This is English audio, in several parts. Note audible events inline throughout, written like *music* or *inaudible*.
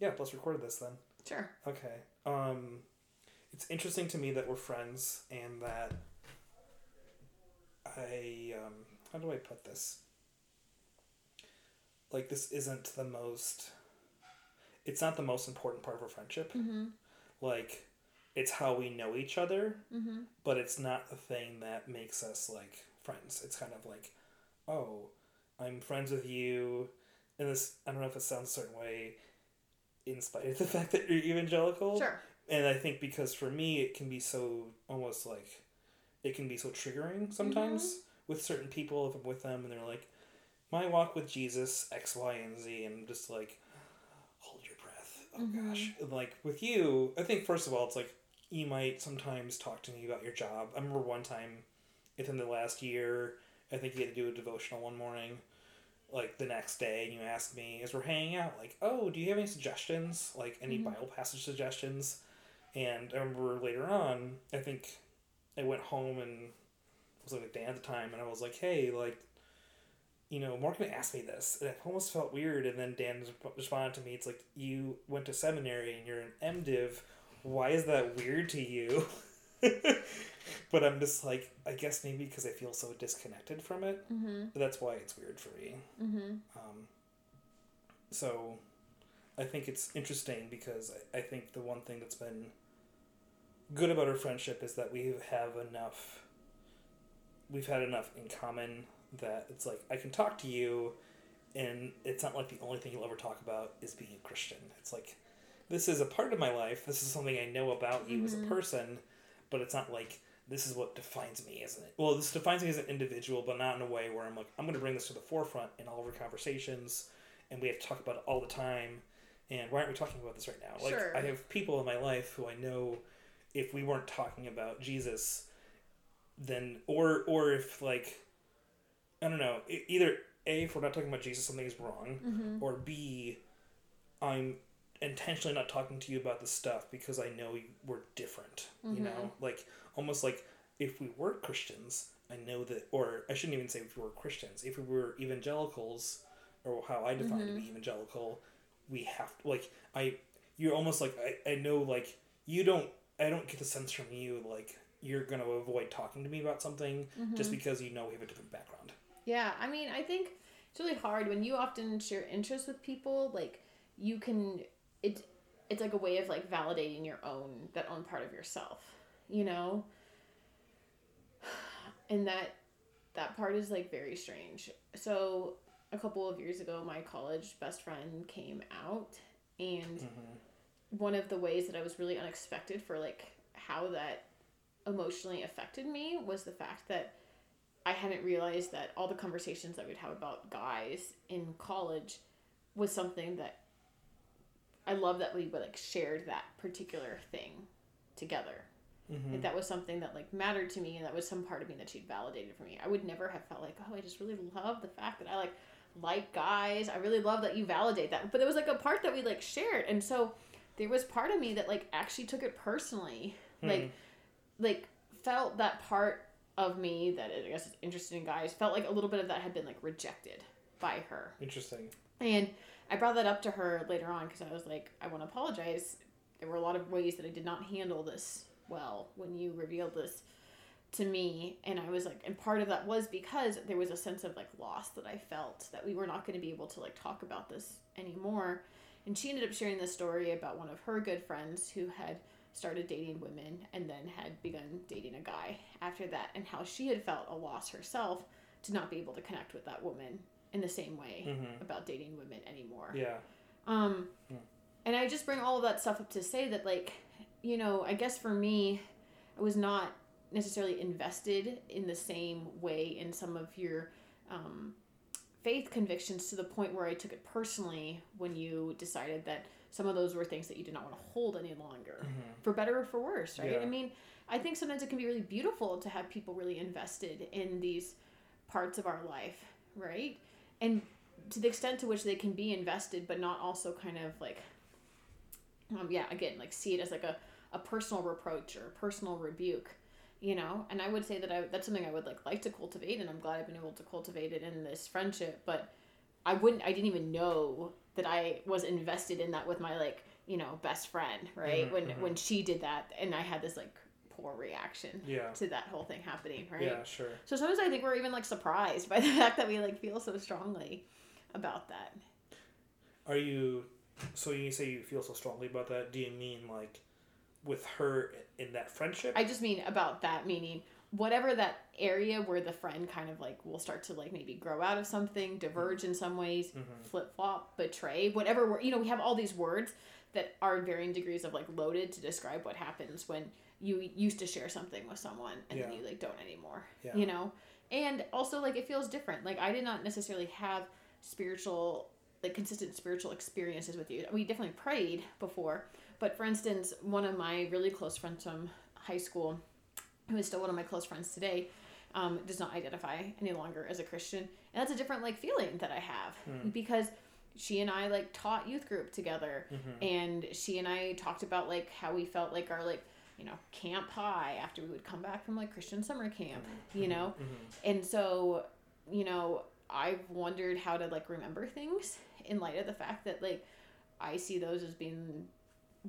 Yeah, let's record this then. Sure. Okay. Um, it's interesting to me that we're friends and that I um, how do I put this? Like this isn't the most. It's not the most important part of our friendship. Mm-hmm. Like, it's how we know each other, Mm-hmm. but it's not the thing that makes us like friends. It's kind of like, oh, I'm friends with you, and this I don't know if it sounds a certain way, in spite of the *laughs* fact that you're evangelical. Sure. And I think because for me it can be so almost like, it can be so triggering sometimes with certain people if I'm with them and they're like, my walk with Jesus X Y and Z, and I'm just like, hold your breath. Oh Mhm. gosh. And, like with you, I think first of all it's like you might sometimes talk to me about your job. I remember one time within the last year, I think you had to do a devotional one morning, like the next day, and you ask me as we're hanging out, like, "Oh, do you have any suggestions? Like any Mhm. Bible passage suggestions?" And I remember later on, I think I went home and was like with Dan at the time, and I was like, "Hey, like." You know, Morgan asked me this, and it almost felt weird. And then Dan responded to me, "It's like you went to seminary and you're an MDiv. Why is that weird to you?" *laughs* *laughs* but I'm just like, I guess maybe because I feel so disconnected from it. Mm-hmm. That's why it's weird for me. Mm-hmm. Um, so I think it's interesting because I, I think the one thing that's been good about our friendship is that we have enough, we've had enough in common that it's like I can talk to you and it's not like the only thing you'll ever talk about is being a Christian. It's like, this is a part of my life. This is something I know about you as a Mhm. person, but it's not like this is what defines me as an well this defines me as an individual but not in a way where i'm like i'm going to bring this to the forefront in all of our conversations and we have to talk about it all the time and why aren't we talking about this right now like Sure. i have people in my life who i know if we weren't talking about jesus then or or if like i don't know either a if we're not talking about jesus something is wrong Mm-hmm. or b i'm intentionally not talking to you about this stuff because i know we're different you Mhm. know like almost like if we were christians i know that or i shouldn't even say if we were christians if we were evangelicals or how i define to be evangelical we have to like i you're almost like I, I know like you don't i don't get the sense from you like you're gonna avoid talking to me about something just Mm-hmm. because you know we have a different background Yeah, I mean, I think it's really hard when you often share interests with people. Like, you can it it's like a way of like validating your own that own part of yourself, you know. *sighs* And that that part is like very strange. So a couple of years ago, my college best friend came out, and Mm-hmm. one of the ways that I was really unexpected for like how that emotionally affected me was the fact that I hadn't realized that all the conversations that we'd have about guys in college was something that I love that we like shared that particular thing together. Mm-hmm. Like that was something that like mattered to me and that was some part of me that she'd validated for me. I would never have felt like, oh, I just really love the fact that I like like guys. I really love that you validate that. But it was like a part that we like shared. And so there was part of me that like actually took it personally. Like like felt that part of me that I guess is interested in guys felt like a little bit of that had been like rejected by her. interesting And I brought that up to her later on because I was like, I want to apologize. There were a lot of ways that I did not handle this well when you revealed this to me. And I was like, and part of that was because there was a sense of like loss that I felt that we were not going to be able to like talk about this anymore. And she ended up sharing this story about one of her good friends who had started dating women and then had begun dating a guy after that, and how she had felt a loss herself to not be able to connect with that woman in the same way mm-hmm. about dating women anymore. yeah Um, Hmm. and I just bring all of that stuff up to say that, like, you know, I guess for me, I was not necessarily invested in the same way in some of your um, faith convictions to the point where I took it personally when you decided that some of those were things that you did not want to hold any longer, mm-hmm. for better or for worse, right? Yeah. I mean, I think sometimes it can be really beautiful to have people really invested in these parts of our life, right? And to the extent to which they can be invested, but not also kind of like, um, yeah, again, like see it as like a, a personal reproach or a personal rebuke, you know. And I would say that I that's something I would like like to cultivate, and I'm glad I've been able to cultivate it in this friendship. But I wouldn't, I didn't even know that I was invested in that with my like you know best friend right Mhm, when mhm. when she did that and I had this like poor reaction Yeah. to that whole thing happening right Yeah, sure. so sometimes I think we're even like surprised by *laughs* the fact that we like feel so strongly about that Are you so you say you feel so strongly about that, do you mean like with her in that friendship? I just mean about that meaning whatever that area where the friend kind of like will start to like maybe grow out of something, diverge in some ways, Mhm. flip flop, betray, whatever. You know, we have all these words that are varying degrees of like loaded to describe what happens when you used to share something with someone and then you like don't anymore. Yeah. You know, and also like it feels different. Like I did not necessarily have spiritual like consistent spiritual experiences with you. We definitely prayed before, but for instance, one of my really close friends from high school, who is still one of my close friends today, um, does not identify any longer as a Christian, and that's a different like feeling that I have Hmm. because she and I like taught youth group together, Mhm. and she and I talked about like how we felt like our like you know camp high after we would come back from like Christian summer camp, you know, Mhm. and so you know I've wondered how to like remember things in light of the fact that like I see those as being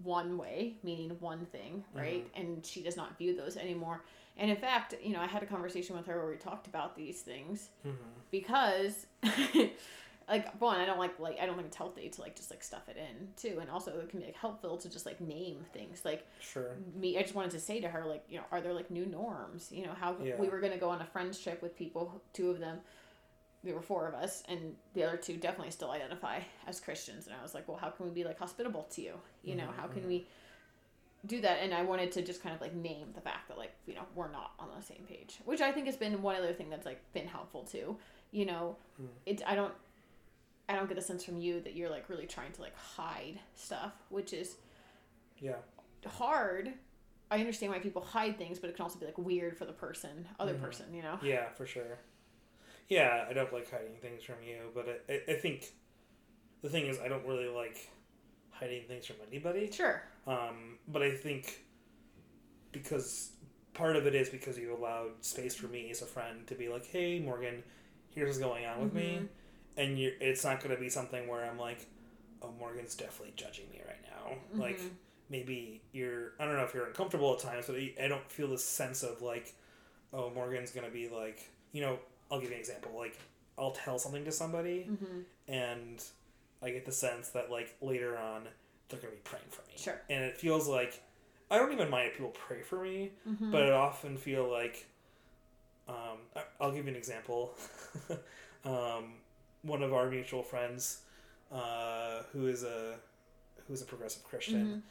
one way, meaning one thing, right? And she does not view those anymore. And in fact, you know, I had a conversation with her where we talked about these things Mhm. because *laughs* like one, I don't like like I don't think it's healthy to like just like stuff it in too. And also it can be like helpful to just like name things. Like Sure. me I just wanted to say to her like, you know, are there like new norms? You know, how Yeah. we were gonna go on a friends trip with people, two of them there were four of us and the other two definitely still identify as christians and i was like well how can we be like hospitable to you you know Mhm, how can mhm. we do that and i wanted to just kind of like name the fact that like you know we're not on the same page which i think has been one other thing that's like been helpful too you know Mm. it i don't i don't get the sense from you that you're like really trying to like hide stuff which is Yeah. hard i understand why people hide things but it can also be like weird for the person other Mhm. person you know Yeah, for sure. Yeah, I don't like hiding things from you, but I, I, think the thing is, I don't really like hiding things from anybody. sure Um, but I think because part of it is because you allowed space for me as a friend to be like, "Hey, Morgan, here's what's going on with me," Mhm. and you it's not going to be something where I'm like, "Oh, Morgan's definitely judging me right now." Like Mhm. maybe you're I don't know if you're uncomfortable at times, but I I don't feel the sense of like, "Oh, Morgan's going to be like," you know. I'll give you an example. Like, I'll tell something to somebody, Mhm. and I get the sense that like later on they're gonna be praying for me. Sure. And it feels like I don't even mind if people pray for me, Mhm. but I often feel like um, I'll give you an example. *laughs* um, one of our mutual friends, uh, who is a who is a progressive Christian,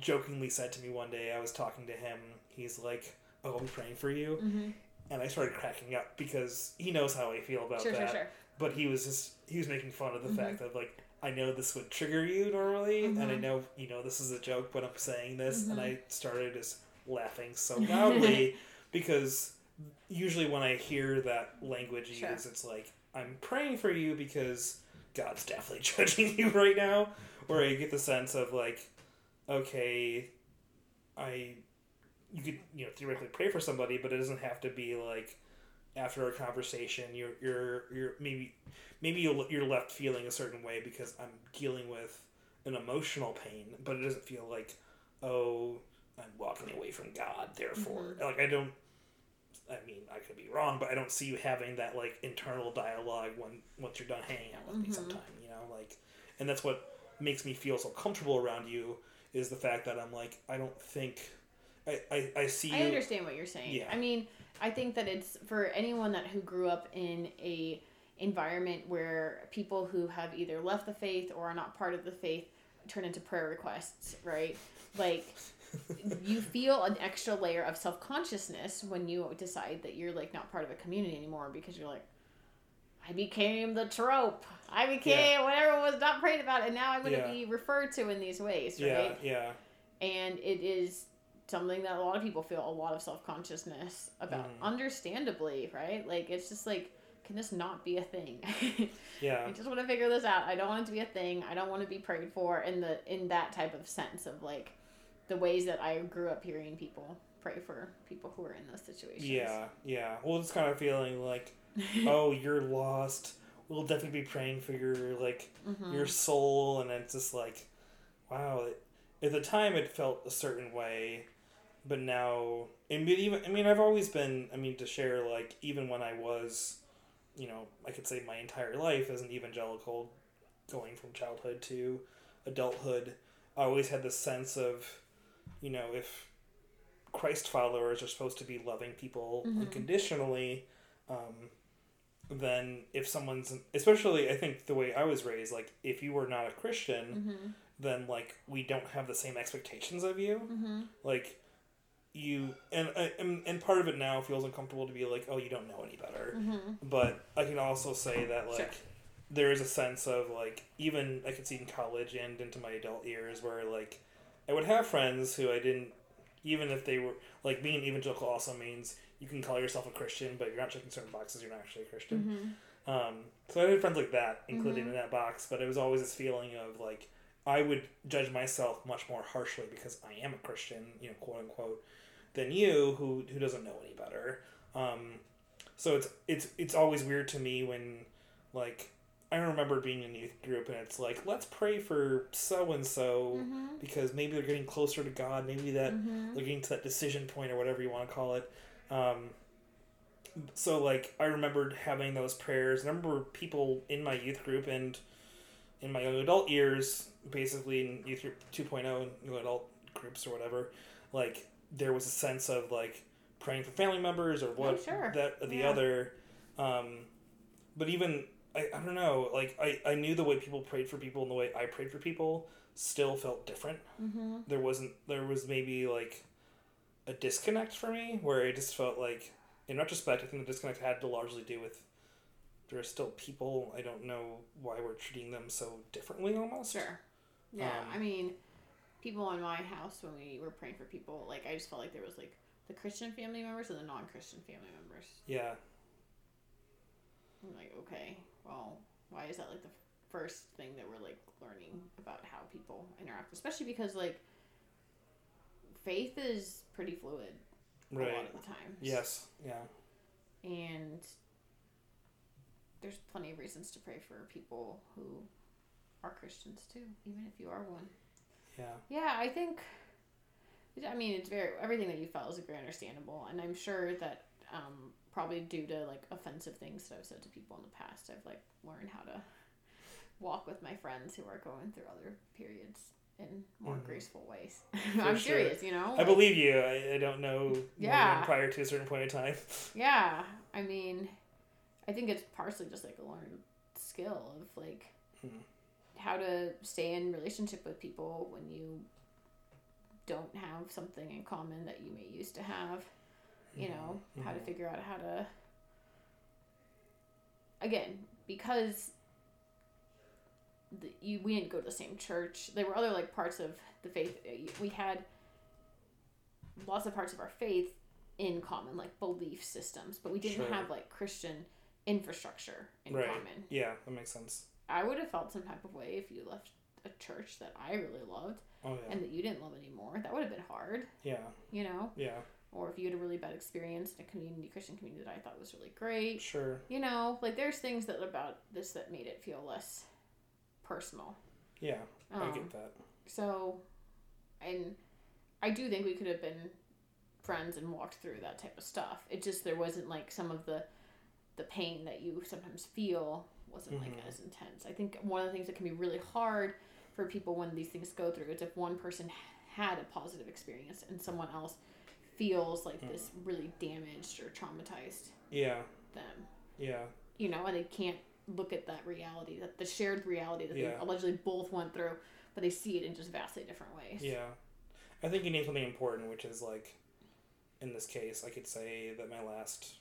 jokingly said to me one day. I was talking to him. He's like, "Oh, I'll be praying for you," Mm-hmm. And I started cracking up because he knows how I feel about Sure, that sure, sure. but he was just he was making fun of the Mhm. fact that like I know this would trigger you normally, and I Mhm. know you know this is a joke, but I'm saying this, and Mhm. I started just laughing so loudly *laughs* because usually when I hear that language Sure. used, it's like I'm praying for you because God's definitely *laughs* judging you right now, or I get the sense of like, okay, I you could you know theoretically pray for somebody, but it doesn't have to be like after a conversation you're you're you're maybe maybe you're left feeling a certain way because I'm dealing with an emotional pain, but it doesn't feel like oh I'm walking away from God. Therefore, Mhm. like I don't. I mean, I could be wrong, but I don't see you having that like internal dialogue when once you're done hanging out with me Mhm. sometime. You know, like, and that's what makes me feel so comfortable around you is the fact that I'm like I don't think I I, I see you. I understand what you're saying. Yeah. I mean, I think that it's for anyone that who grew up in a environment where people who have either left the faith or are not part of the faith turn into prayer requests, right? Like you *laughs* feel an extra layer of self-consciousness when you decide that you're like not part of a community anymore because you're like I became the trope. I became whatever was not prayed about and now I'm going to Yeah. be referred to in these ways, yeah, right? yeah, and it is something that a lot of people feel a lot of self-consciousness about Mhm. understandably right like it's just like can this not be a thing *laughs* yeah. i just want to figure this out i don't want it to be a thing i don't want to be prayed for in the in that type of sense of like the ways that i grew up hearing people pray for people who are in those situations Yeah, yeah. Well, it's kind of feeling like, oh, *laughs* you're lost. we'll definitely be praying for your like Mhm. your soul and it's just like wow it, at the time it felt a certain way but now I mean even I mean I've always been I mean to share like even when I was you know I could say my entire life as an evangelical going from childhood to adulthood I always had this sense of you know if Christ followers are supposed to be loving people Mhm. unconditionally um, then if someone's especially i think the way i was raised like if you were not a christian Mhm. then like we don't have the same expectations of you Mhm. like you and and, and part of it now feels uncomfortable to be like oh you don't know any better Mhm. but i can also say that like Sure. there is a sense of like even i could see in college and into my adult years where like i would have friends who i didn't even if they were like being evangelical also means you can call yourself a christian but you're not checking certain boxes you're not actually a christian Mhm. um, so I had friends like that included Mhm. in that box, but it was always this feeling of like I would judge myself much more harshly because I am a Christian, you know, quote unquote, than you who who doesn't know any better. Um, so it's it's it's always weird to me when like I remember being in a youth group and it's like let's pray for so and so because maybe they're getting closer to God, maybe that Mhm. they're getting to that decision point or whatever you want to call it. Um, so like I remembered having those prayers. I remember people in my youth group and in my young adult years, basically in youth group 2.0 and young adult groups or whatever, like there was a sense of like praying for family members or what Oh, sure. that the Yeah. other. Um, but even I, I don't know, like I, I knew the way people prayed for people and the way I prayed for people still felt different Mhm. there wasn't there was maybe like a disconnect for me where I just felt like in retrospect I think the disconnect had to largely do with there are still people I don't know why we're treating them so differently almost. Sure. Yeah, Um, I mean, people in my house when we were praying for people, like I just felt like there was like the Christian family members and the non-Christian family members. Yeah. I'm like, okay, well, why is that like the first thing that we're like learning about how people interact, especially because like faith is pretty fluid a lot of the time. Yes. Yeah. and there's plenty of reasons to pray for people who are Christians too, even if you are one. Yeah. Yeah, I think. I mean, it's very everything that you felt is very understandable, and I'm sure that um, probably due to like offensive things that I've said to people in the past, I've like learned how to walk with my friends who are going through other periods in more Mhm. graceful ways. *laughs* I'm sure. serious, you know. I believe you. I, I don't know Yeah. prior to a certain point in time. *laughs* Yeah, I mean, I think it's partially just like a learned skill of like Hmm. How to stay in relationship with people when you don't have something in common that you may used to have. You know, how to Mhm. figure out how to again, because the, you we didn't go to the same church. There were other like parts of the faith we had lots of parts of our faith in common, like belief systems, but we didn't Sure. have like Christian infrastructure in Right. common. Yeah, that makes sense. I would have felt some type of way if you left a church that I really loved Oh yeah. and that you didn't love anymore. That would have been hard, yeah. you know? Yeah. Or if you had a really bad experience in a community, Christian community that I thought was really great. Sure. You know, like there's things that about this that made it feel less personal. Yeah. I Um, get that. So, and I do think we could have been friends and walked through that type of stuff. It just there wasn't like some of the the pain that you sometimes feel wasn't like Mhm. as intense. I think one of the things that can be really hard for people when these things go through is if one person had a positive experience and someone else feels like this really damaged or traumatized Yeah. them Yeah. you know, and they can't look at that reality, that the shared reality that Yeah. they allegedly both went through, but they see it in just vastly different ways. Yeah. I think you need something important, which is like, in this case, I could say that my last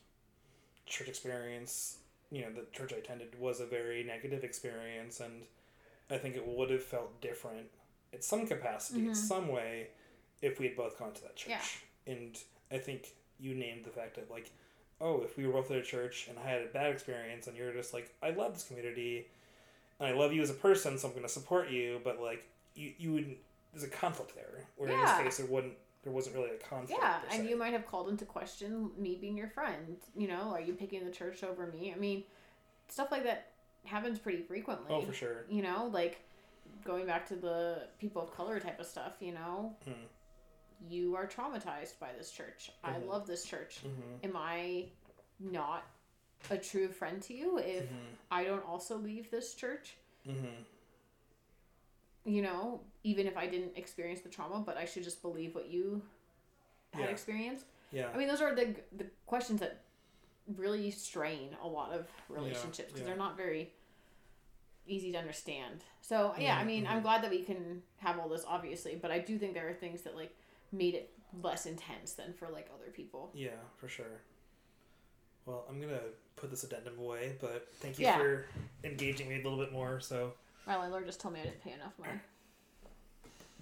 church experience, you know, the church I attended was a very negative experience, and I think it would have felt different in some capacity, in Mhm. some way, if we had both gone to that church. Yeah. And I think you named the fact that, like, oh, if we were both at a church and I had a bad experience, and you're just like, I love this community, and I love you as a person, so I'm going to support you, but like, you, you would there's a conflict there. Where in this case, there wouldn't, there wasn't really a conflict. Yeah, and you might have called into question me being your friend. You know, are you picking the church over me? I mean, stuff like that happens pretty frequently. Oh, for sure. You know, like going back to the people of color type of stuff, you know, Hmm. you are traumatized by this church. I Mhm. love this church. Mm-hmm. Am I not a true friend to you if Mm-hmm. I don't also leave this church? Mm-hmm. You know, even if I didn't experience the trauma, but I should just believe what you had Yeah. experienced. Yeah. I mean, those are the the questions that really strain a lot of relationships because yeah. they're not very easy to understand. So yeah, I Mhm, mean. I'm glad that we can have all this, obviously, but I do think there are things that like made it less intense than for like other people. Yeah, for sure. Well, I'm gonna put this addendum away, but thank you Yeah. for engaging me a little bit more. So My landlord just told me I didn't pay enough money.